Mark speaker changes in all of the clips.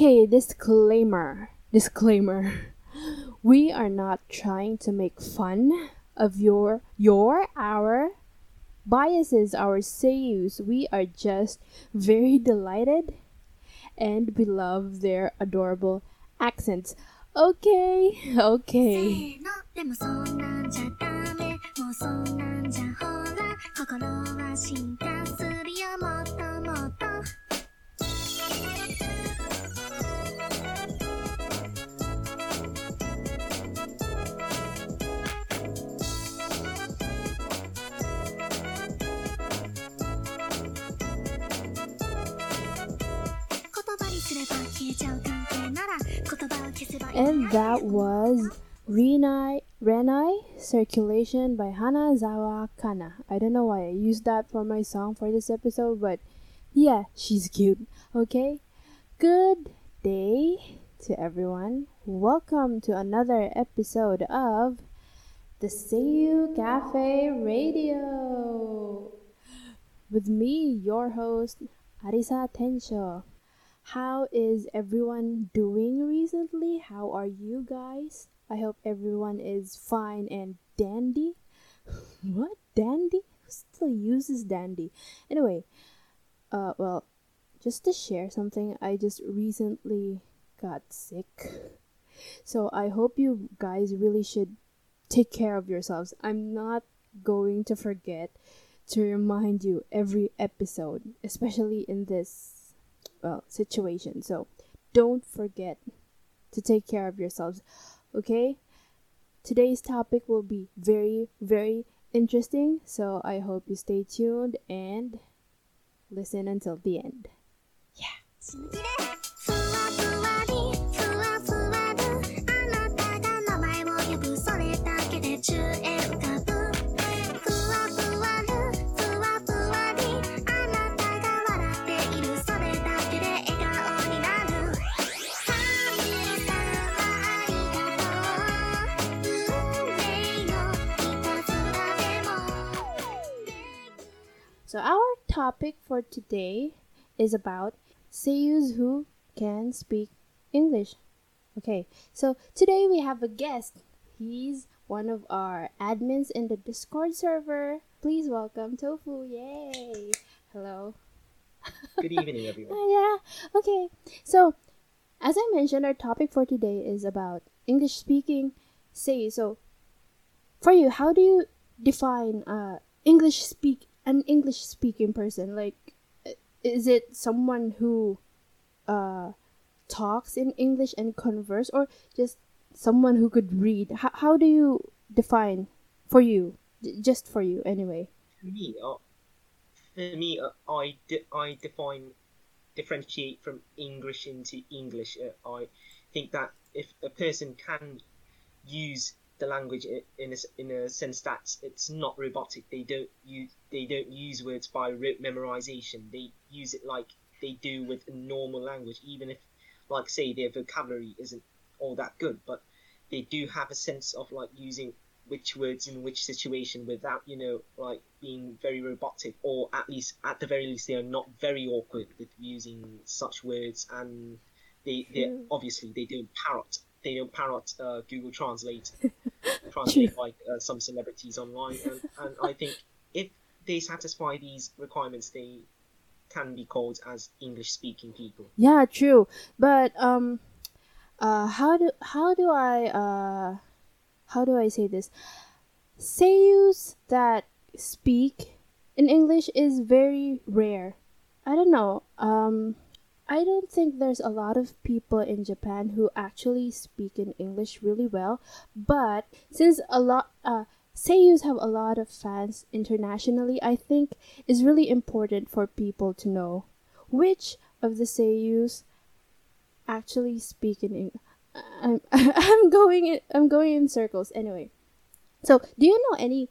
Speaker 1: Okay, disclaimer. Disclaimer. We are not trying to make fun of your your our biases, our seiyus. We are just very delighted and we love their adorable accents. Okay, okay. And that was Renai Renai Circulation by Hanazawa Kana. I don't know why I used that for my song for this episode, but yeah, she's cute. Okay? Good day to everyone. Welcome to another episode of the Seiyuu Cafe Radio. With me, your host, Arisa Tenchou. How is everyone doing recently? How are you guys? I hope everyone is fine and dandy. what? Dandy? Who still uses dandy? Anyway, uh, well, just to share something, I just recently got sick. So I hope you guys really should take care of yourselves. I'm not going to forget to remind you every episode, especially in this well situation. So don't forget to take care of yourselves. Okay? Today's topic will be very, very interesting. So I hope you stay tuned and listen until the end.
Speaker 2: ふ
Speaker 1: So our topic for today is about seiyus who can speak English. Okay, so today we have a guest. He's one of our admins in the Discord server. Please welcome Tofu. Yay! Hello.
Speaker 3: Good evening, everyone.
Speaker 1: Ah, yeah. Okay. So, as I mentioned, our topic for today is about English speaking say. So, for you, how do you define uh English speak an English speaking person? Like, is it someone who uh talks in English and converse, or just someone who could read? How how do you define for you? Just for you, anyway.
Speaker 3: For me, uh, for me, uh, I I define differentiate from English into English. Uh, I think that if a person can use the language in a, in a sense that it's not robotic, they don't use they don't use words by rote memorization. They use it like they do with a normal language, even if, like, say their vocabulary isn't all that good, but they do have a sense of like using which words in which situation without you know like being very robotic or at least at the very least they are not very awkward with using such words and they they
Speaker 1: True.
Speaker 3: obviously they don't parrot they don't parrot uh, Google Translate translate
Speaker 1: True.
Speaker 3: like uh, some celebrities online and, and I think if they satisfy these requirements they can be called as English speaking people
Speaker 1: Yeah, true. But um uh how do how do I uh how do I say this? Seiyus that speak in English is very rare. I don't know. Um I don't think there's a lot of people in Japan who actually speak in English really well, but since a lot uh seiyus have a lot of fans internationally, I think it's really important for people to know which of the seiyus actually speak in English. I'm I'm going in, I'm going in circles anyway. So, do you know any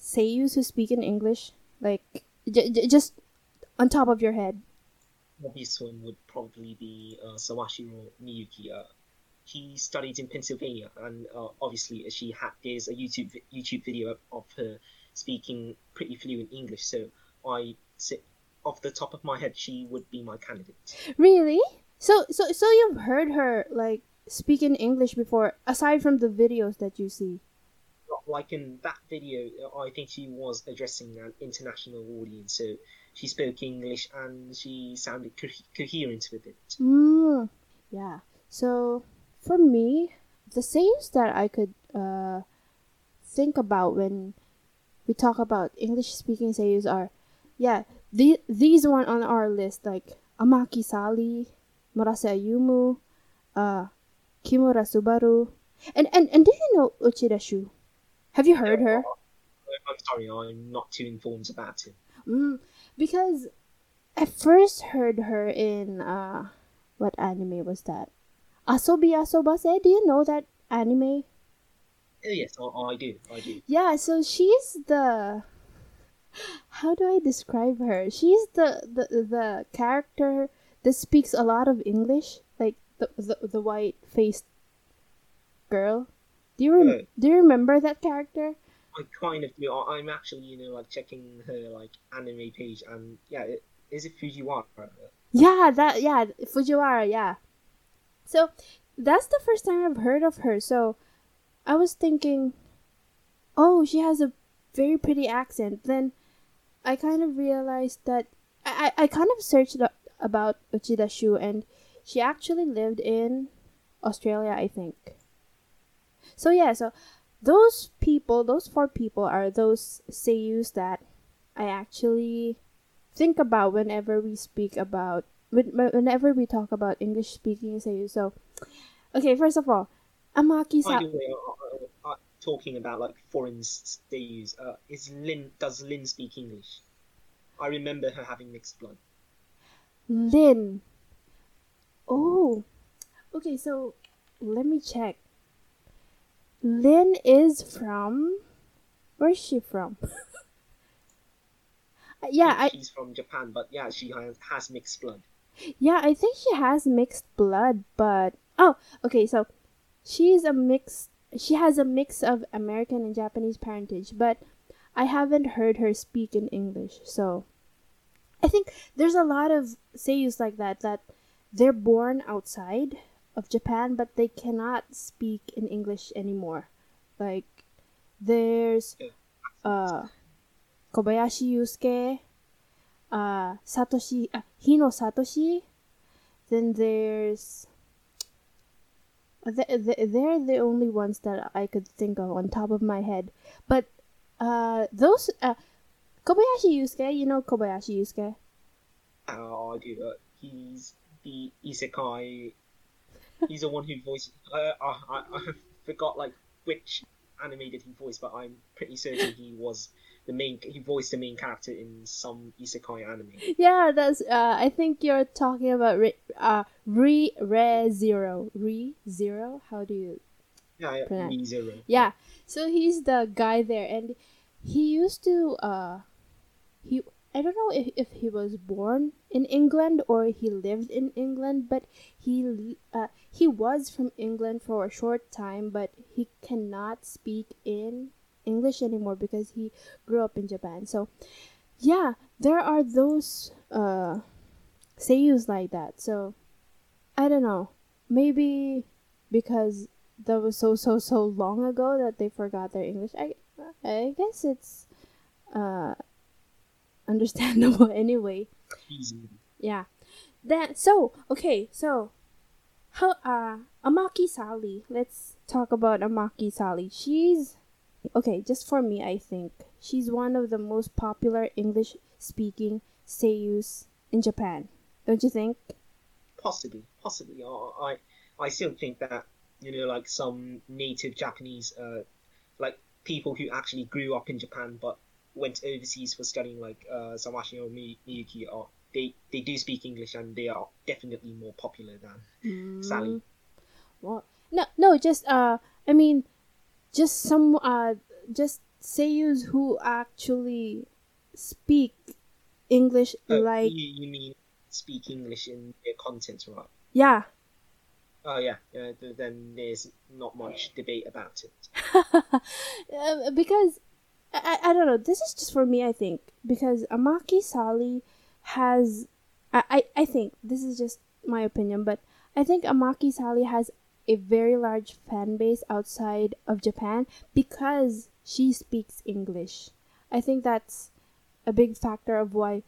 Speaker 1: seiyus who speak in English? Like j- j- just on top of your head?
Speaker 3: Obvious one would probably be uh, Sawashiro Miyuki. Uh, he studied in Pennsylvania, and uh, obviously she had there's a YouTube YouTube video of, of her speaking pretty fluent English. So I say, off the top of my head, she would be my candidate.
Speaker 1: Really? So so so you've heard her like speak in English before, aside from the videos that you see.
Speaker 3: Like in that video, I think she was addressing an international audience, so she spoke English and she sounded co- coherent with it.
Speaker 1: Mm, yeah. So for me, the seiyus that I could uh think about when we talk about English speaking seiyus are, yeah, the, these one on our list like Amaki Sally, Murase Ayumu, uh, Kimura Subaru, and and and do you know Uchida Shu? Have you heard her?
Speaker 3: I'm sorry, I'm not too informed about it.
Speaker 1: Mm, because I first heard her in uh, what anime was that? Asobi Asobase. Do you know that anime?
Speaker 3: Oh, yes, I, I do, I do.
Speaker 1: Yeah, so she's the how do I describe her? She's the the the character that speaks a lot of English, like the the, the white faced girl. Do you rem-
Speaker 3: Yeah.
Speaker 1: do you remember that character?
Speaker 3: I kind of do. I'm actually, you know, like checking her like anime page, and yeah, it, is it Fujiwara?
Speaker 1: Yeah, that yeah, Fujiwara, yeah. So that's the first time I've heard of her. So I was thinking, oh, she has a very pretty accent. Then I kind of realized that I I, I kind of searched up about Uchida Shu, and she actually lived in Australia, I think. So yeah, so those people, those four people, are those seiyus that I actually think about whenever we speak about when- whenever we talk about English speaking seiyuu. So, okay, first of all, Amaki
Speaker 3: By
Speaker 1: sa
Speaker 3: the way, uh, uh, talking about like foreign s- use, uh, is Lynn does Lynn speak English? I remember her having mixed blood.
Speaker 1: Lynn. Oh, okay. So let me check. Lynn is from. Where's she from? Uh, yeah, I
Speaker 3: she's from Japan, but yeah, she has, has mixed blood.
Speaker 1: Yeah, I think she has mixed blood, but oh, okay, so she's a mix she has a mix of American and Japanese parentage, but I haven't heard her speak in English. So I think there's a lot of seiyus like that that they're born outside of Japan but they cannot speak in English anymore. Like there's uh Kobayashi Yusuke uh, Satoshi, uh, Hino Satoshi. Then there's. th- th- they're the only ones that I could think of on top of my head. But uh, those. Uh, Kobayashi Yusuke, you know Kobayashi Yusuke?
Speaker 3: Uh, I do. He's the isekai. He's the one who voiced. Uh, I, I I forgot like which anime did he voice, but I'm pretty certain he was the main. He voiced the main character in some isekai anime.
Speaker 1: Yeah, that's. Uh, I think you're talking about Re, uh, Re Re Zero. Re Zero? How do you
Speaker 3: Yeah, yeah,
Speaker 1: Pronounce-
Speaker 3: ReZero.
Speaker 1: Yeah. So he's the guy there, and he used to. Uh, he I don't know if, if he was born in England or he lived in England, but he uh, he was from England for a short time, but he cannot speak in English anymore because he grew up in Japan. So, yeah, there are those uh, seiyus like that. So, I don't know. Maybe because that was so so so long ago that they forgot their English. I I guess it's uh understandable anyway.
Speaker 3: Easy.
Speaker 1: Yeah. Then so okay so how uh Amaki Sally. Let's talk about Amaki Sally. She's okay just for me. I think she's one of the most popular English speaking seiyus in Japan. Don't you think?
Speaker 3: Possibly, possibly. I, I, I still think that you know, like some native Japanese, uh, like people who actually grew up in Japan but went overseas for studying, like uh, Sawashiro Mi- Miyuki, are they they do speak English and they are definitely more popular than Sally.
Speaker 1: Well, no, no, just uh, I mean, just some uh, just seiyus who actually speak English
Speaker 3: Uh,
Speaker 1: like
Speaker 3: you, you mean speak English in their content, right?
Speaker 1: yeah.
Speaker 3: Oh yeah, uh, then there's not much debate about it.
Speaker 1: Uh, because I, I don't know. This is just for me. I think because Amaki Sally has I, I I think this is just my opinion, but I think Amaki Sally has a very large fan base outside of Japan because she speaks English. I think that's a big factor of why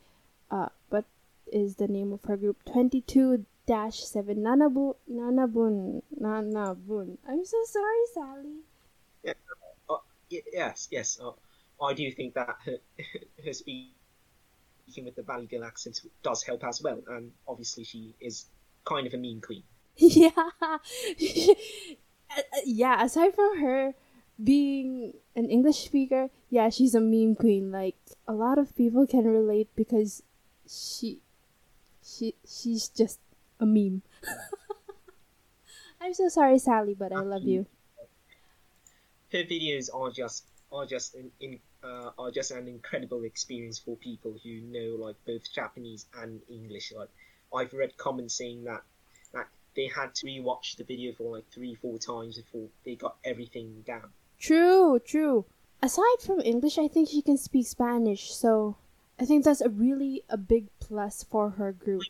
Speaker 1: uh what is the name of her group 22 dash 7 Nanabu Nanabun Nanabun. I'm so sorry, Sally.
Speaker 3: Y- yes, yes. Uh, I do think that her, her speaking with the Valley Girl accent does help as well, and obviously she is kind of a mean queen.
Speaker 1: yeah. Uh, uh, yeah aside from her being an english speaker yeah she's a meme queen. Like a lot of people can relate because she she she's just a meme. I'm so sorry sally but i love you.
Speaker 3: Her videos are just are just an in, uh, are just an incredible experience for people who know like both Japanese and English. Like I've read comments saying that that they had to rewatch the video for like three four times before they got everything down.
Speaker 1: true true aside from english i think she can speak spanish so i think that's a really a big plus for her group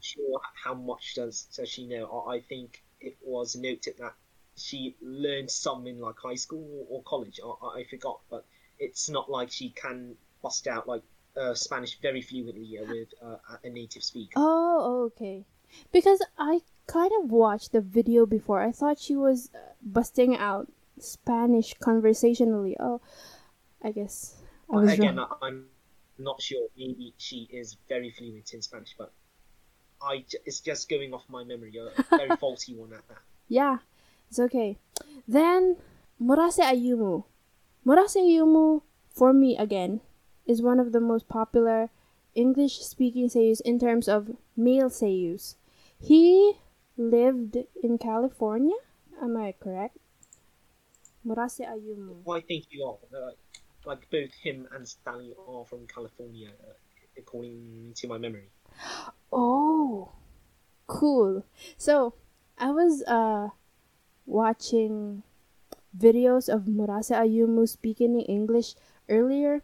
Speaker 3: sure how much does does she know. I, think it was noted that she learned some in like high school or, or college. I, I forgot, but it's not like she can bust out like uh, Spanish very fluently uh, with uh, a native speaker.
Speaker 1: Oh, okay. Because I kind of watched the video before. I thought she was uh, busting out Spanish conversationally. Oh, I guess I was
Speaker 3: again,
Speaker 1: wrong.
Speaker 3: I'm not sure. Maybe she is very fluent in Spanish, but I j- it's just going off my memory. A very faulty one at that.
Speaker 1: Yeah, it's okay. Then Murase Ayumu. Murase Ayumu, for me again, is one of the most popular English-speaking seiyus in terms of male seiyus. He lived in California. Am I correct? Murase Ayumu.
Speaker 3: I think you are. Uh, like both him and Stanley are from California, uh, according to my memory.
Speaker 1: Oh, cool. So, I was uh watching videos of Murase Ayumu speaking in English earlier,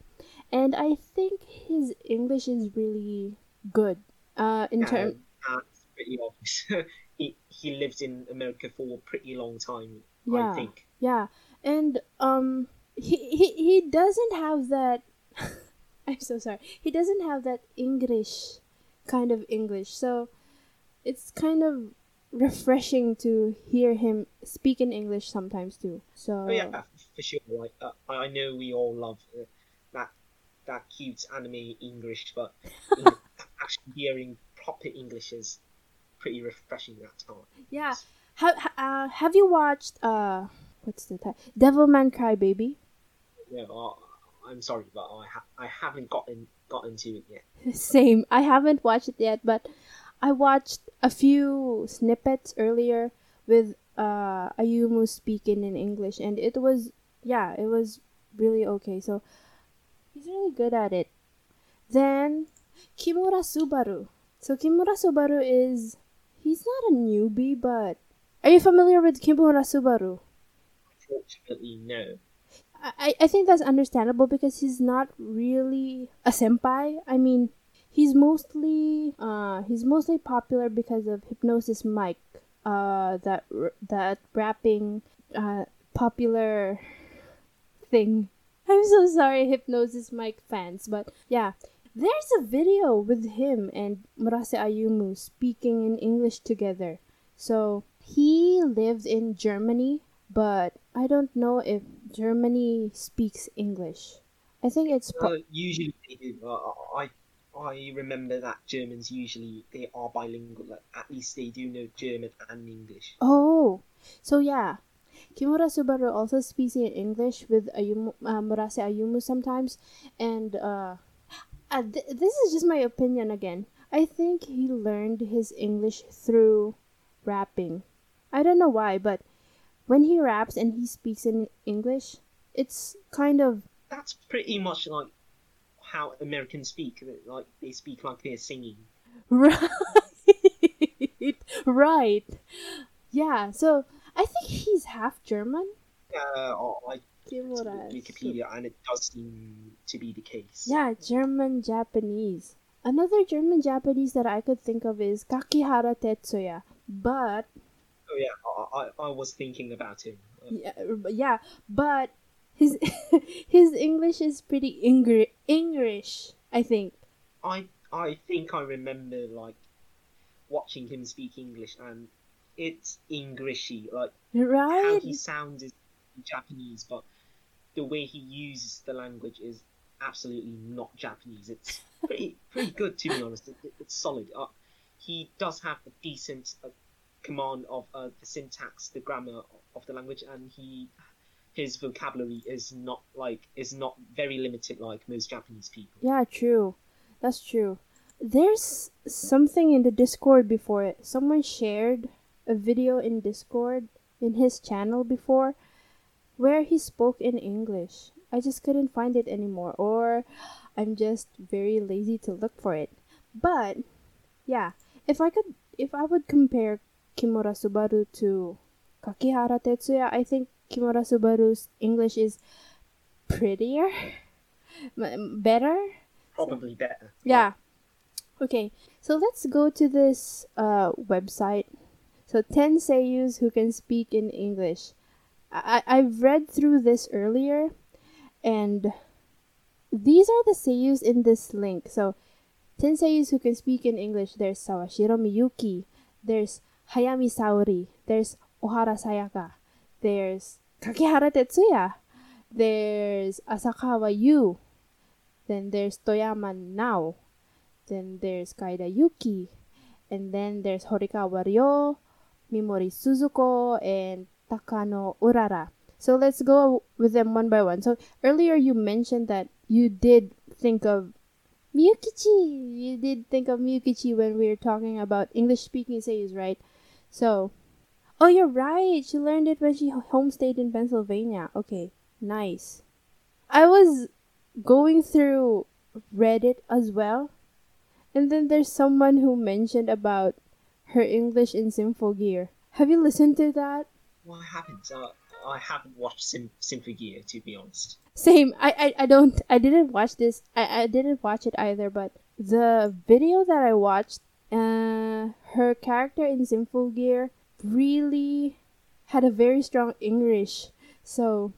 Speaker 1: and I think his English is really good. Uh, in terms,
Speaker 3: Um, that's pretty obvious. he he lived in America for a pretty long time.
Speaker 1: Yeah.
Speaker 3: I think.
Speaker 1: yeah, and um, he he he doesn't have that. I'm so sorry. He doesn't have that English kind of English, so it's kind of refreshing to hear him speak in English sometimes too. So
Speaker 3: Oh yeah, for sure. Like uh, I know we all love uh, that that cute anime English, but you know, actually hearing proper English is pretty refreshing at time.
Speaker 1: yeah. Have uh, have you watched uh what's the title? Devilman Crybaby?
Speaker 3: Yeah, uh, I'm sorry, but I ha- I haven't gotten gotten to it yet.
Speaker 1: Same. I haven't watched it yet, but I watched a few snippets earlier with uh Ayumu speaking in English and it was yeah, it was really okay. So he's really good at it. Then Kimura Subaru. So Kimura Subaru is he's not a newbie, but are you familiar with Kimura Subaru?
Speaker 3: Unfortunately, no.
Speaker 1: I, I think that's understandable because he's not really a senpai. I mean, he's mostly uh he's mostly popular because of Hypnosis Mic, uh that r- that rapping uh popular thing. I'm so sorry, Hypnosis Mic fans, but yeah. There's a video with him and Murase Ayumu speaking in English together. So he lived in Germany, but I don't know if Germany speaks English. I think it's pro-
Speaker 3: Uh, usually. Uh, I I remember that Germans usually they are bilingual. Like, at least they do know German and English.
Speaker 1: oh, so yeah. Kimura Subaru also speaks in English with Ayumu, uh, Murase Ayumu sometimes, and uh, uh, th- this is just my opinion again. I think he learned his English through rapping. I don't know why, but when he raps and he speaks in English, it's kind of
Speaker 3: That's pretty much like how Americans speak. Like they speak like they're singing.
Speaker 1: Right. right. Yeah, so I think he's half German.
Speaker 3: Uh,
Speaker 1: Kimura.
Speaker 3: Wikipedia, and it does seem to be the case.
Speaker 1: Yeah, German Japanese. Another German Japanese that I could think of is Kakihara Tetsuya, but
Speaker 3: Oh yeah, I, I, I was thinking about him.
Speaker 1: Yeah, yeah, but his his English is pretty Ingri- English, I think.
Speaker 3: I I think I remember like watching him speak English and it's Englishy, like how he sounds is Japanese, but the way he uses the language is absolutely not Japanese. It's pretty pretty good to be honest. It, it- it's solid. Uh, he does have a decent uh, command of uh, the syntax, the grammar of the language, and he his vocabulary is not like is not very limited like most Japanese people.
Speaker 1: Yeah, true. That's true. There's something in the Discord before it. Someone shared a video in Discord in his channel before where he spoke in English. I just couldn't find it anymore, or I'm just very lazy to look for it. But yeah, if I could, if I would compare Kimura Subaru to Kakihara Tetsuya, I think Kimura Subaru's English is prettier, better.
Speaker 3: Probably better.
Speaker 1: Yeah. Okay, so let's go to this uh, website. So 10 seiyus who can speak in English. I- I've read through this earlier, and these are the seiyus in this link. So 10 seiyus who can speak in English. There's Sawashiro Miyuki. There's Hayami Saori. There's Ohara Sayaka. There's Kakihara Tetsuya. There's Asakawa Yu. Then there's Toyama Nao. Then there's Kaida Yuki. And then there's Horikawa Ryo, Mimori Suzuko, and Takano Urara. So let's go with them one by one. So earlier you mentioned that you did think of Miyukichi. You did think of Miyukichi when we were talking about English speaking seiyus, right? So, oh, you're right. She learned it when she homestayed in Pennsylvania. Okay, nice. I was going through Reddit as well, and then there's someone who mentioned about her English in Symphogear. Have you listened to that?
Speaker 3: Well, I haven't. Uh, I haven't watched Sim- Symphogear to be honest.
Speaker 1: Same. I, I, I don't. I didn't watch this. I, I didn't watch it either. But the video that I watched, uh, her character in Symphogear really had a very strong English. So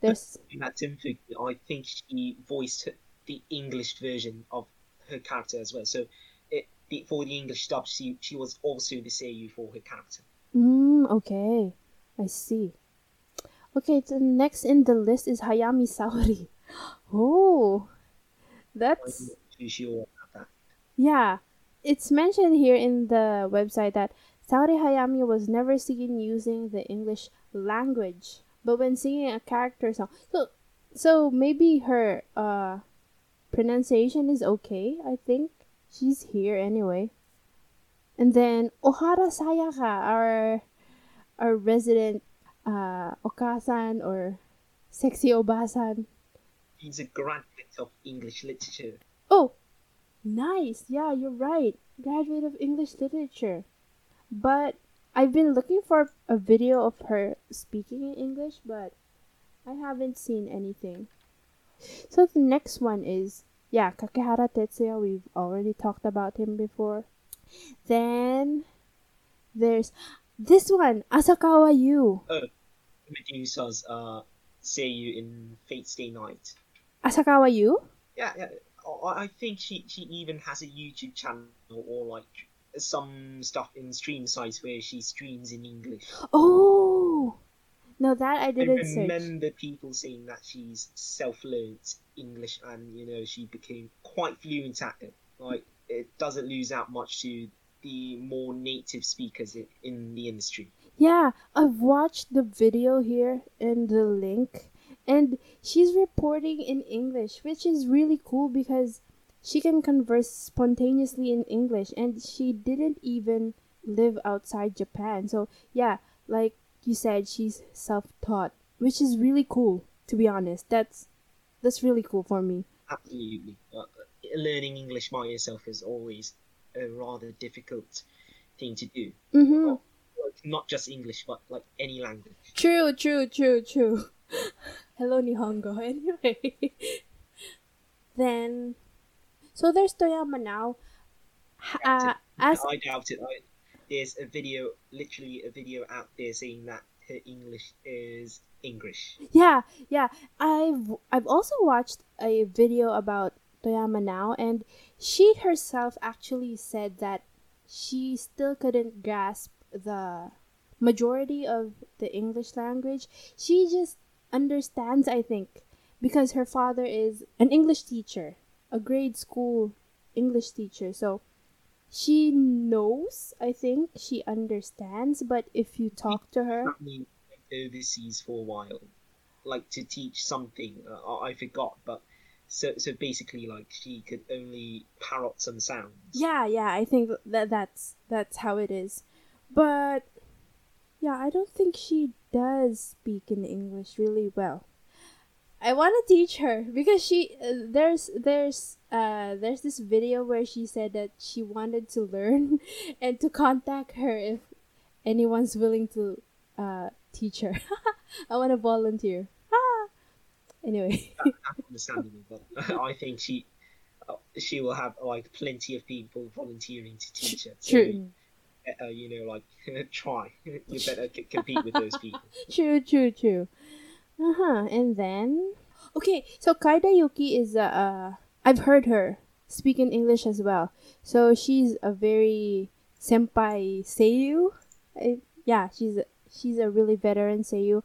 Speaker 1: there's
Speaker 3: In that Symphogear, I think she voiced the English version of her character as well. So, it, the, for the English dub, she she was also the seiyuu for her character.
Speaker 1: Mm, okay. I see. Okay, so next in the list is Hayami Saori. Oh,
Speaker 3: I'm
Speaker 1: that's
Speaker 3: not too sure about that.
Speaker 1: yeah. It's mentioned here in the website that Saori Hayami was never seen using the English language, but when singing a character song, so so maybe her uh pronunciation is okay. I think she's here anyway. And then Ohara Sayaka, our our resident uh, okasan or sexy obasan.
Speaker 3: He's a graduate of English literature.
Speaker 1: Oh, nice. Yeah, you're right. Graduate of English literature. But I've been looking for a video of her speaking in English, but I haven't seen anything. So the next one is yeah, Kakihara Tetsuya. We've already talked about him before. Then there's this one, Asakawa Yu.
Speaker 3: Oh, Medusa's uh, seiyuu in Fate Stay Night.
Speaker 1: Asakawa Yu?
Speaker 3: Yeah, yeah. I, I think she, she even has a YouTube channel or like some stuff in stream sites where she streams in English.
Speaker 1: Oh, no, that I
Speaker 3: I
Speaker 1: didn't search.
Speaker 3: remember people saying that she's self-learned English and you know she became quite fluent at it. Like it doesn't lose out much to the more native speakers in the industry.
Speaker 1: Yeah, I've watched the video here in the link, and she's reporting in English, which is really cool because she can converse spontaneously in English, and she didn't even live outside Japan. So, yeah, like you said, she's self-taught, which is really cool. To be honest, that's that's really cool for me.
Speaker 3: Absolutely, uh, learning English by yourself is always a rather difficult thing to do.
Speaker 1: Mm-hmm.
Speaker 3: Like, not just English, but like any language.
Speaker 1: True, true, true, true. Hello, Nihongo. Anyway, then, So there's Toyama Nao. Uh, as
Speaker 3: I doubt it. I, there's a video, literally a video out there saying that her English is English.
Speaker 1: Yeah, yeah. I've I've also watched a video about Toyama Nao and she herself actually said that she still couldn't grasp the majority of the English language. She just understands, I think, because her father is an English teacher, a grade school English teacher. So she knows, I think, she understands, but if you talk to her,
Speaker 3: overseas for a while, like to teach something. Uh, I forgot, but so so basically, like she could only parrot some sounds.
Speaker 1: Yeah, yeah, I think that that's that's how it is. But yeah, I don't think she does speak in English really well. I want to teach her because she uh, there's there's uh there's this video where she said that she wanted to learn and to contact her if anyone's willing to uh teach her. I want to volunteer. Ah. Anyway.
Speaker 3: Understandable, but I think she uh, she will have like plenty of people volunteering to teach her. So,
Speaker 1: True.
Speaker 3: uh, you know, like try. You better c- compete with those people.
Speaker 1: True, true, true. Uh huh. And then, okay, so Kaida Yuki is uh, uh, I've heard her speak in English as well. So she's a very senpai seiyu. I, yeah, she's a, she's a really veteran seiyu,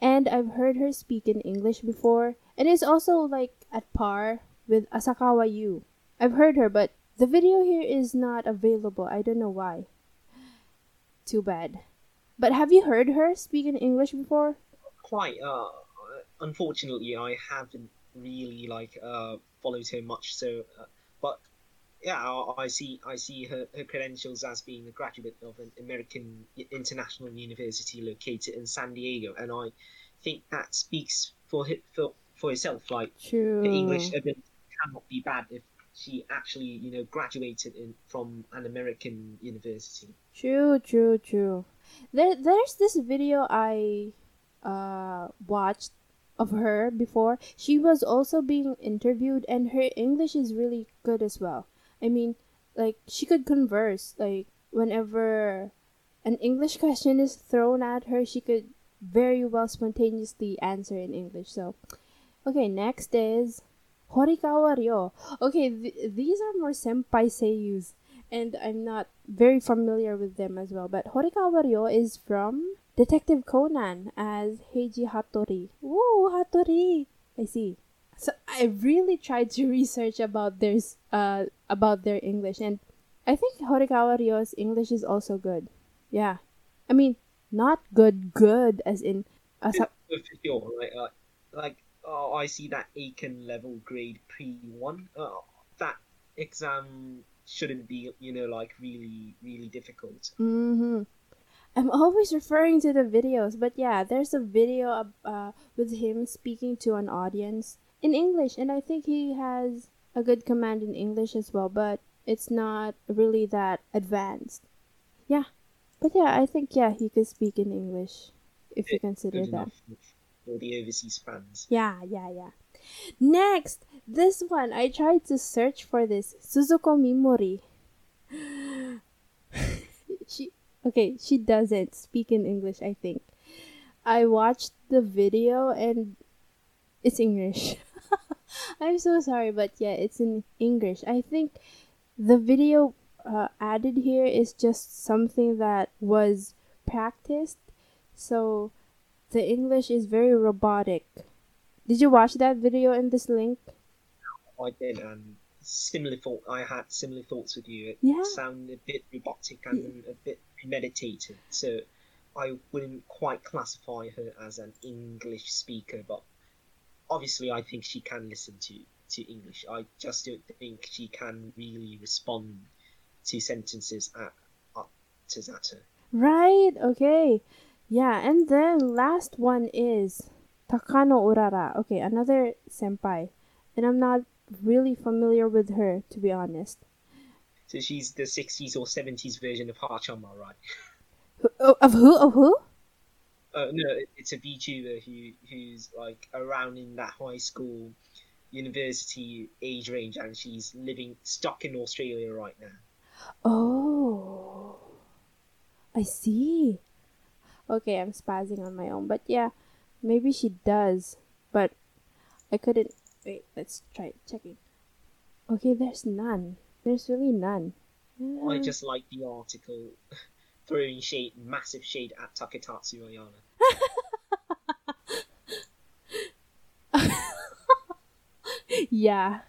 Speaker 1: and I've heard her speak in English before, and it's also like at par with Asakawa Yu. I've heard her, but the video here is not available. I don't know why. Too bad. But have you heard her speak in English before?
Speaker 3: Quite. Uh, unfortunately, I haven't really like uh followed her much. So, uh, but yeah, I, I see I see her, her credentials as being a graduate of an American international university located in San Diego, and I think that speaks for hi- for for herself. Like
Speaker 1: True.
Speaker 3: her English ability cannot be bad if she actually you know graduated in from an American university.
Speaker 1: True, true, true. There, there's this video I uh watched of her before. She was also being interviewed, and her English is really good as well. I mean, like she could converse. Like whenever an English question is thrown at her, she could very well spontaneously answer in English. So, okay, next is Horikawa Ryo. Okay, th- these are more senpai seiyus and I'm not very familiar with them as well. But Horikawa Ryo is from Detective Conan as Heiji Hattori. Ooh, Hattori! I see. So I really tried to research about their uh about their English, and I think Horikawa Ryo's English is also good. Yeah, I mean not good, good as in. Uh, so-
Speaker 3: for sure. Like, uh, like oh, I see that Eiken level grade P one. Uh, that exam shouldn't be, you know, like really, really difficult.
Speaker 1: Mm-hmm. I'm always referring to the videos, but yeah, there's a video uh, with him speaking to an audience in English, and I think he has a good command in English as well, but it's not really that advanced. Yeah, but yeah, I think yeah he could speak in English if you consider
Speaker 3: Good
Speaker 1: that.
Speaker 3: for the overseas fans.
Speaker 1: Yeah, yeah, yeah. Next, this one I tried to search for this Suzuko Mimori. she okay, she doesn't speak in English, I think. I watched the video and it's English. I'm so sorry, but yeah, it's in English. I think the video uh, added here is just something that was practiced, so the English is very robotic. Did you watch that video in this link?
Speaker 3: I did, and similar thought. I had similar thoughts with you. It
Speaker 1: Yeah.
Speaker 3: sounded a bit robotic and a bit premeditated. So I wouldn't quite classify her as an English speaker, but obviously I think she can listen to to English. I just don't think she can really respond to sentences at to that.
Speaker 1: Right, okay. Yeah, and then last one is Takano Urara. Okay, another senpai. And I'm not really familiar with her, to be honest.
Speaker 3: So she's the 60s or 70s version of Haachama, right?
Speaker 1: Oh, Of who? Of who?
Speaker 3: Uh, no, it's a VTuber who who's like around in that high school university age range, and she's living stuck in Australia right now.
Speaker 1: Oh, I see. Okay, I'm spazzing on my own, but yeah, maybe she does. But I couldn't. Wait, let's try checking. Okay, there's none. There's really none.
Speaker 3: I just like the article throwing shade, massive shade at Taketatsu Ayana.
Speaker 1: yeah.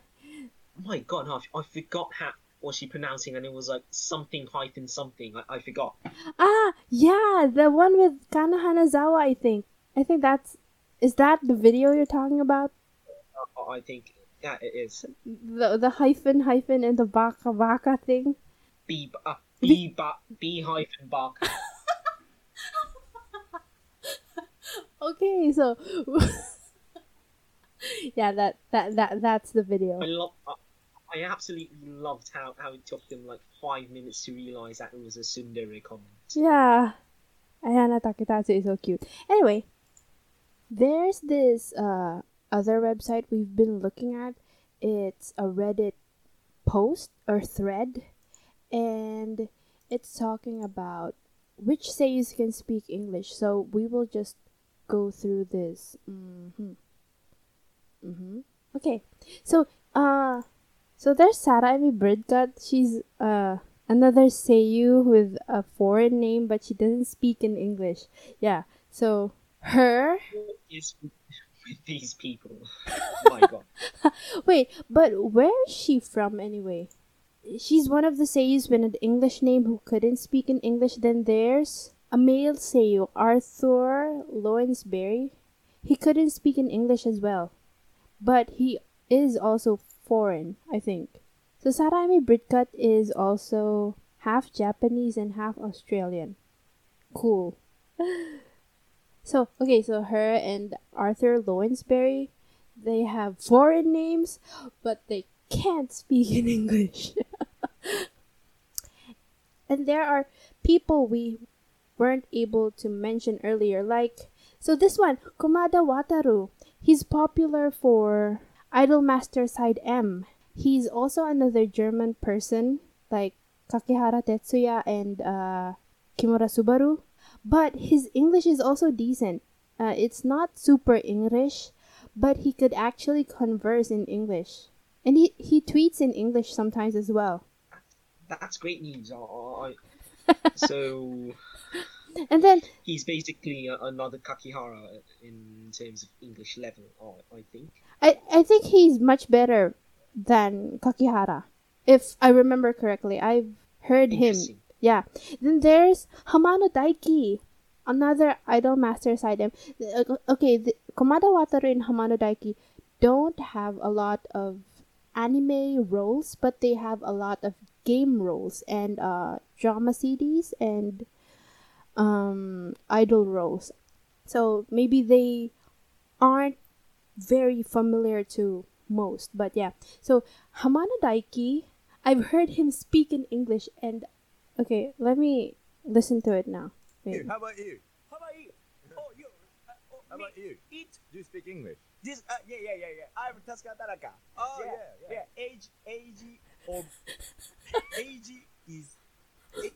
Speaker 3: My god, I, I forgot how was she pronouncing, and it was like something hyphen something. I, I forgot.
Speaker 1: Ah, yeah, the one with Kana Hanazawa. I think. I think that's. Is that the video you're talking about?
Speaker 3: Uh, I think yeah, it is.
Speaker 1: The the hyphen hyphen and the baka baka thing.
Speaker 3: B uh, B ba, B hyphen baka.
Speaker 1: Okay, so yeah, that that that that's the video.
Speaker 3: I love. I, I absolutely loved how, how it took them like five minutes to realize that it was a Tsundere comment.
Speaker 1: Yeah. Ayana Taketatsu is so cute. Anyway, there's this uh, other website we've been looking at. It's a Reddit post or thread, and it's talking about which seiyus can speak English. So we will just go through this. Mm-hmm. Mm-hmm. Okay. So, uh, so there's Sarah Emi Bridcutt. She's uh another Seiyu with a foreign name, but she doesn't speak in English. Yeah. So her.
Speaker 3: With these people? oh my god.
Speaker 1: Wait, but where is she from anyway? She's one of the Seiyus with an English name who couldn't speak in English. Then there's a male Seiyu, Arthur Lawrence Lounsbery. He couldn't speak in English as well, but he is also foreign, I think. So Sarah Emi Bridcutt is also half Japanese and half Australian. Cool. so okay, so her and Arthur Lounsbery, they have foreign names, but they can't speak in English. and there are people we weren't able to mention earlier, like so this one, Komada Wataru. He's popular for Idolmaster Side M. He's also another German person like Kakihara Tetsuya and uh, Kimura Subaru. But his English is also decent. Uh, it's not super English, but he could actually converse in English. And he, he tweets in English sometimes as well.
Speaker 3: That's great news. I, I- so
Speaker 1: And then,
Speaker 3: he's basically a, another Kakihara in terms of English level. I, I think.
Speaker 1: I, I think he's much better than Kakihara. If I remember correctly, I've heard him. Yeah. Then there's Hamano Daiki, another Idolmaster SideM. Okay, the, Komada Wataru and Hamano Daiki don't have a lot of anime roles, but they have a lot of game roles and uh, drama CDs and um, idol roles. So maybe they aren't very familiar to most, but yeah. So Hamano Daiki, I've heard him speak in English, and okay, let me listen to it now. Wait.
Speaker 4: You, how about you?
Speaker 5: How about you? Oh, you. Uh, oh,
Speaker 4: How
Speaker 5: me,
Speaker 4: about you?
Speaker 5: It.
Speaker 4: Do you speak English?
Speaker 5: This. Uh, yeah, yeah, yeah, yeah. I'm Tasca Tanaka.
Speaker 4: Oh,
Speaker 5: yeah,
Speaker 4: yeah, yeah.
Speaker 5: Age, age, or age is.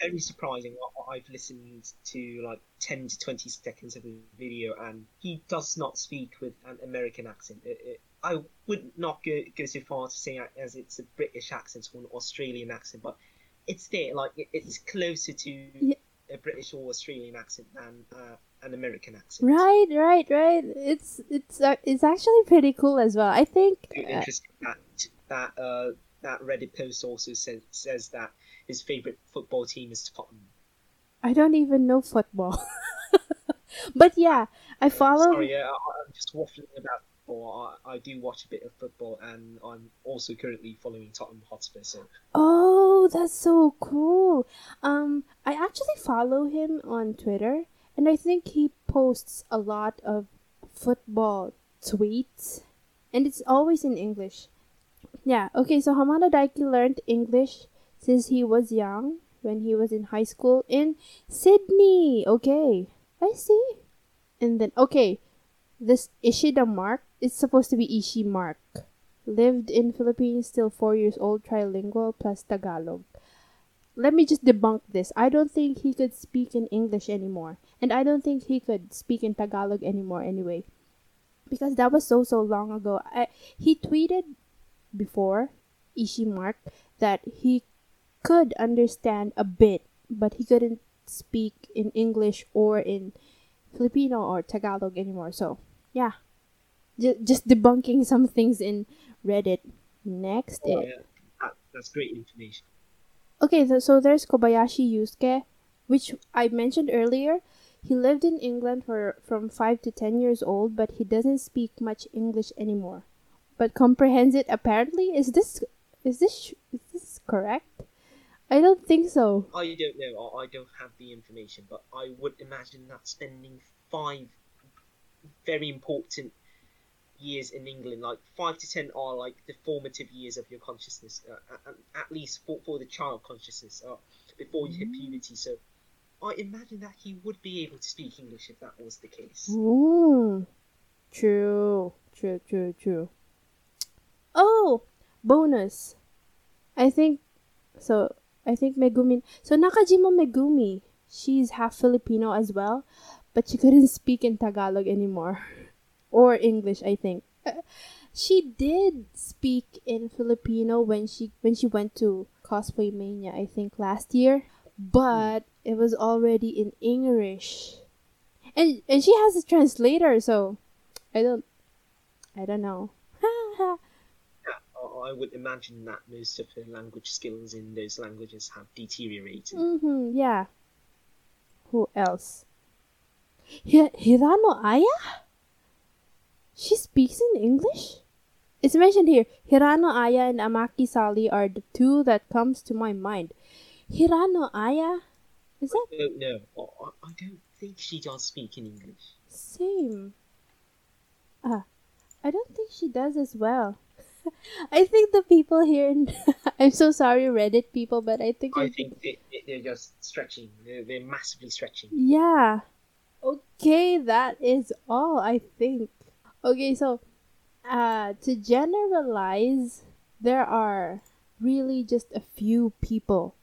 Speaker 3: Very surprising. I- I've listened to like ten to twenty seconds of the video, and he does not speak with an American accent. It, it, I would not go, go so far to say as it's a British accent or an Australian accent, but it's there. Like it, it's closer to
Speaker 1: Yeah.
Speaker 3: a British or Australian accent than uh, an American accent.
Speaker 1: Right, right, right. It's it's uh, it's actually pretty cool as well. I think. Uh,
Speaker 3: interesting that that uh, that Reddit post also says says that his favorite football team is Tottenham.
Speaker 1: I don't even know football, but yeah, I follow.
Speaker 3: Sorry, yeah, I'm just waffling about football. I, I do watch a bit of football, and I'm also currently following Tottenham Hotspur. So
Speaker 1: Oh, that's so cool. Um, I actually follow him on Twitter, and I think he posts a lot of football tweets, and it's always in English. Yeah, okay, so Hamada Daiki learned English since he was young, when he was in high school in Sydney. Okay, I see. And then, okay, this Ishida Mark it's supposed to be Ishii Mark. Lived in Philippines, still four years old, trilingual plus Tagalog. Let me just debunk this. I don't think he could speak in English anymore. And I don't think he could speak in Tagalog anymore anyway. Because that was so so long ago. I, he tweeted before Ishii Mark that he could understand a bit, but he couldn't speak in English or in Filipino or Tagalog anymore. So, yeah. J- just debunking some things in Reddit. Next
Speaker 3: Oh,
Speaker 1: is
Speaker 3: yeah. That, that's great information.
Speaker 1: Okay, so, so there's Kobayashi Yusuke, which I mentioned earlier. He lived in England for from 5 to 10 years old, but he doesn't speak much English anymore. But comprehends it apparently. Is this is this is this correct? I don't think so.
Speaker 3: I don't know. I, I don't have the information, but I would imagine that spending five very important years in England, like five to ten, are like the formative years of your consciousness, uh, at, at least for, for the child consciousness, uh, before you hit puberty. So I imagine that he would be able to speak English if that was the case.
Speaker 1: Ooh. True. True, true, true. Oh, bonus. I think so I think Megumi so Nakajima Megumi, she's half Filipino as well, but she couldn't speak in Tagalog anymore or English, I think. She did speak in Filipino when she when she went to Cosplay Mania, I think last year, but it was already in English. And and she has a translator, so I don't I don't know.
Speaker 3: I would imagine that most of her language skills in those languages have deteriorated.
Speaker 1: mm-hmm, yeah. Who else? Hi- Hirano Aya? She speaks in English? It's mentioned here. Hirano Aya and Amaki Sally are the two that comes to my mind. Hirano Aya? Is that
Speaker 3: I don't. I, I- I don't think she does speak in English.
Speaker 1: same? Ah, I don't think she does as well. I think the people here in I'm so sorry Reddit people, but I think
Speaker 3: I think they, they're just stretching. They're, they're massively stretching.
Speaker 1: Yeah. Okay, that is all I think. Okay, so uh to generalize, there are really just a few people,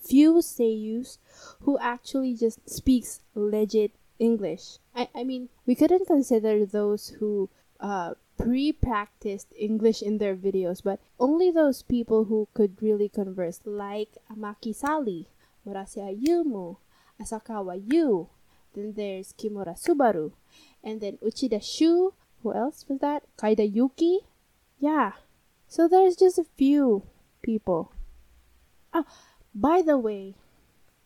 Speaker 1: few seiyus who actually just speaks legit English. I I mean, we couldn't consider those who uh pre-practiced English in their videos, but only those people who could really converse like Amaki Sally, Murase Ayumu, Asakawa Yu. Then there's Kimura Subaru. And then Uchida Shu. Who else was that? Kaida Yuki. Yeah. So there's just a few people. Oh, by the way,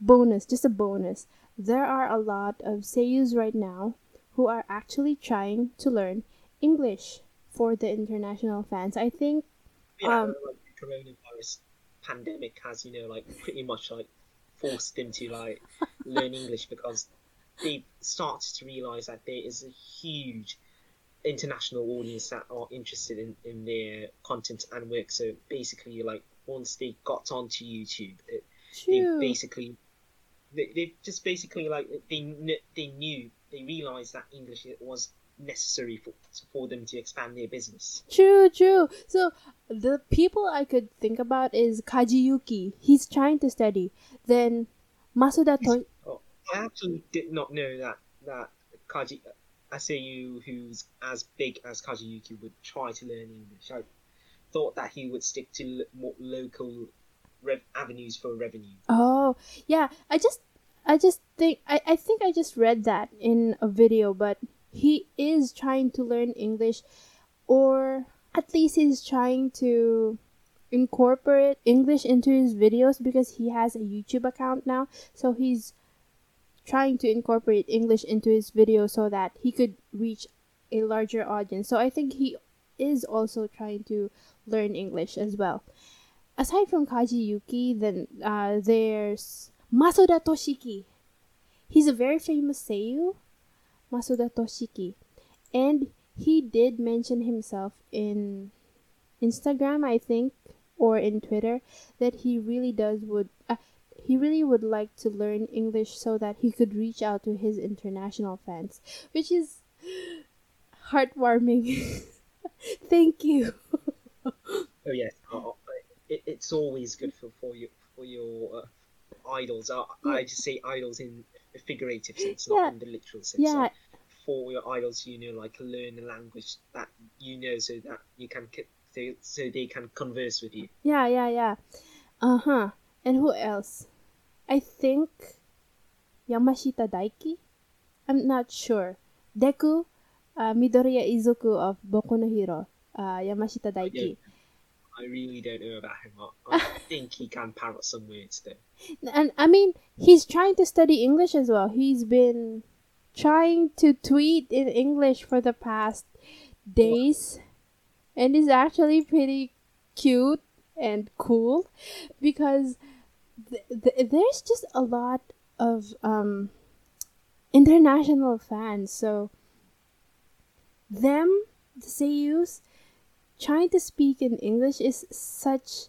Speaker 1: bonus, just a bonus. There are a lot of seiyus right now who are actually trying to learn English for the international fans. I think
Speaker 3: Yeah,
Speaker 1: Um,
Speaker 3: like the coronavirus pandemic has, you know, like pretty much like forced them to like learn English because they started to realize that there is a huge international audience that are interested in, in their content and work. So basically, like once they got onto YouTube, it, they basically they, they just basically like they they knew they realized that English was necessary for for them to expand their business.
Speaker 1: True, true. So the people I could think about is Kaji Yuki. He's trying to study. Then Masuda to-
Speaker 3: Oh, I actually did not know that that Kaji Asayu, who's as big as Kaji Yuki, would try to learn English. I thought that he would stick to more local rev- avenues for revenue.
Speaker 1: Oh, yeah. I just I just think I, I think I just read that in a video, but he is trying to learn English or at least he's trying to incorporate English into his videos because he has a YouTube account now. So he's trying to incorporate English into his video so that he could reach a larger audience. So I think he is also trying to learn English as well. Aside from Kaji Yuki, then uh, there's Masuda Toshiki. He's a very famous seiyu, Masuda Toshiki, and he did mention himself in Instagram, I think, or in Twitter, that he really does would uh, he really would like to learn English so that he could reach out to his international fans, which is heartwarming. Thank you.
Speaker 3: Oh yes, uh, uh, it, it's always good for for your for your uh, idols. I, I just say idols in a figurative sense,
Speaker 1: Yeah.
Speaker 3: not in the literal sense.
Speaker 1: Yeah.
Speaker 3: Like, for your idols, you know, like learn a language that you know, so that you can so, so they can converse with you.
Speaker 1: Yeah, yeah, yeah. Uh huh. And who else? I think Yamashita Daiki. I'm not sure. Deku, uh, Midoriya Izuku of Boku no Hero. Uh, Yamashita Daiki.
Speaker 3: I really don't know about him. I, I think he can parrot some words though.
Speaker 1: And I mean, he's trying to study English as well. He's been trying to tweet in English for the past days, and it's actually pretty cute and cool because th- th- there's just a lot of um, international fans. So them, the seiyus, trying to speak in English is such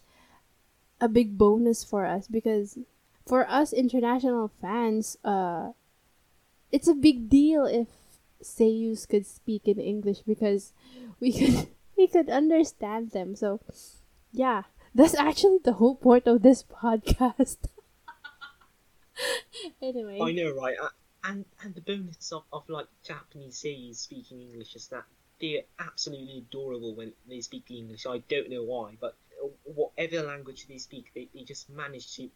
Speaker 1: a big bonus for us because for us international fans, uh, it's a big deal if seiyus could speak in English because we could we could understand them. So, yeah, that's actually the whole point of this podcast. anyway,
Speaker 3: I know, right? Uh, and and the bonus of, of like Japanese series speaking English is that they're absolutely adorable when they speak the English. I don't know why, but whatever language they speak, they, they just manage to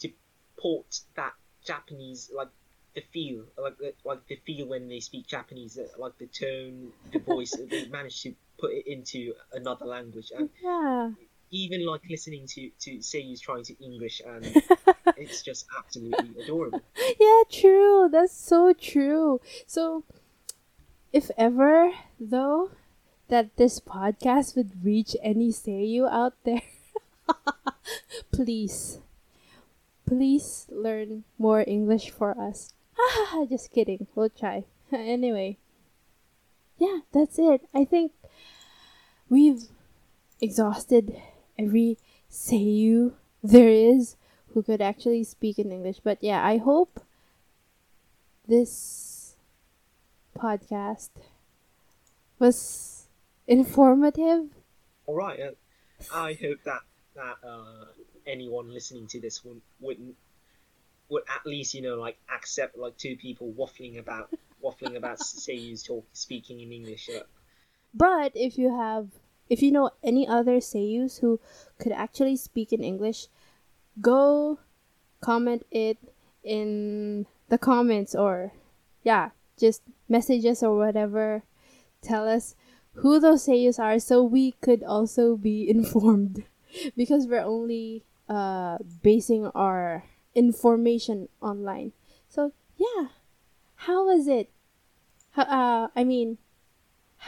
Speaker 3: to port that Japanese like the feel, like the, like the feel when they speak Japanese, uh, like the tone, the voice. they manage to put it into another language, and
Speaker 1: yeah.
Speaker 3: Even like listening to to seiyus trying to English, and it's just absolutely adorable.
Speaker 1: yeah, true. That's so true. So, if ever, though, that this podcast would reach any Seiyu out there, please, please learn more English for us. Just kidding. We'll try. anyway, yeah, that's it. I think we've exhausted every Seiyu there is who could actually speak in English. But yeah, I hope this podcast was informative.
Speaker 3: All right. Uh, I hope that that uh, anyone listening to this would wouldn't would at least you know like accept like two people waffling about waffling about seiyus talk speaking in English. Uh,
Speaker 1: But if you have, if you know any other seiyus who could actually speak in English, go comment it in the comments or, yeah, just messages or whatever. Tell us who those seiyus are so we could also be informed because we're only uh, basing our information online. So yeah, how was it? How, uh, I mean,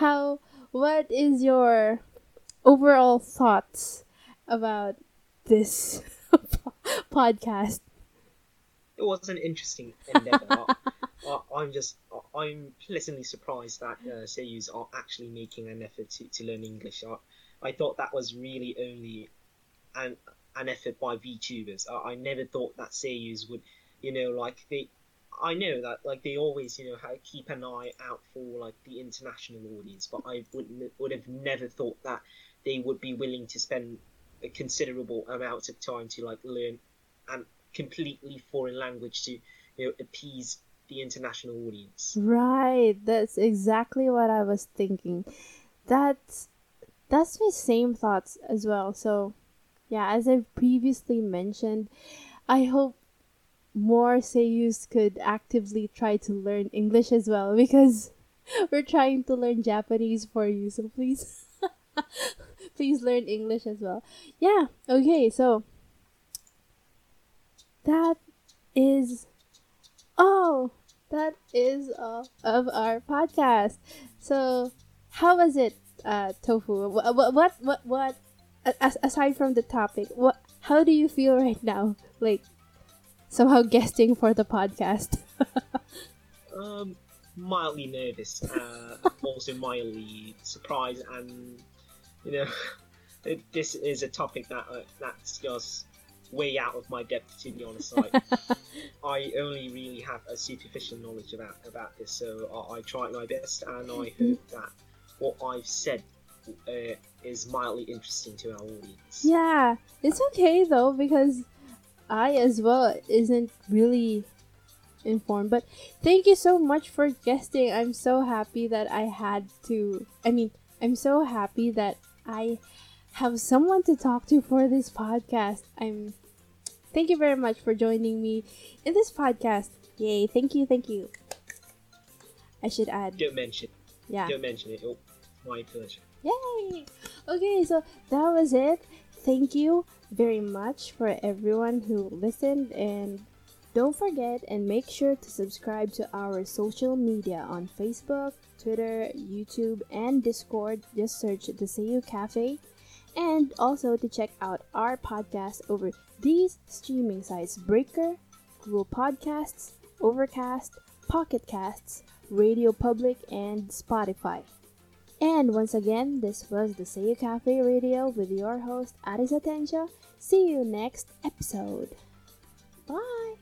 Speaker 1: how what is your overall thoughts about this podcast
Speaker 3: it was an interesting endeavor. I, I'm just I'm pleasantly surprised that uh, seiyus are actually making an effort to, to learn English. I, I thought that was really only an an effort by VTubers. I, I never thought that seiyus would, you know, like they. I know that like they always, you know, keep an eye out for like the international audience, but I would would have never thought that they would be willing to spend a considerable amount of time to like learn an completely foreign language to you know appease the international audience.
Speaker 1: right. That's exactly what i was thinking. That's that's my same thoughts as well. So yeah as I've previously mentioned i hope more seiyus could actively try to learn english as well because we're trying to learn japanese for you so please please learn english as well. Yeah okay so that is all that is all of our podcast. So how was it uh tofu? What what what what, what as, aside from the topic what how do you feel right now? Like somehow guesting for the podcast.
Speaker 3: Um, mildly nervous, uh, also mildly surprised, and you know, it, this is a topic that uh, that's just way out of my depth. To be honest, like, I only really have a superficial knowledge about about this, so I, I tried my best, and I hope that what I've said uh, is mildly interesting to our audience.
Speaker 1: Yeah, it's okay though because I as well isn't really informed. But thank you so much for guesting. I'm so happy that I had to. I mean, I'm so happy that I have someone to talk to for this podcast. I'm. Thank you very much for joining me in this podcast. Yay! Thank you, thank you. I should add.
Speaker 3: Don't mention.
Speaker 1: Yeah.
Speaker 3: Don't mention it. Oh, my pleasure.
Speaker 1: Yay! Okay, so that was it. Thank you very much for everyone who listened and don't forget and make sure to subscribe to our social media on Facebook, Twitter, YouTube, and Discord. Just search the Seiyuu Cafe. And also to check out our podcast over these streaming sites Breaker, Google Podcasts, Overcast, Pocket Casts, Radio Public, and Spotify. And once again, this was the Seiyuu Cafe Radio with your host Arisa Tenchou. See you next episode. Bye.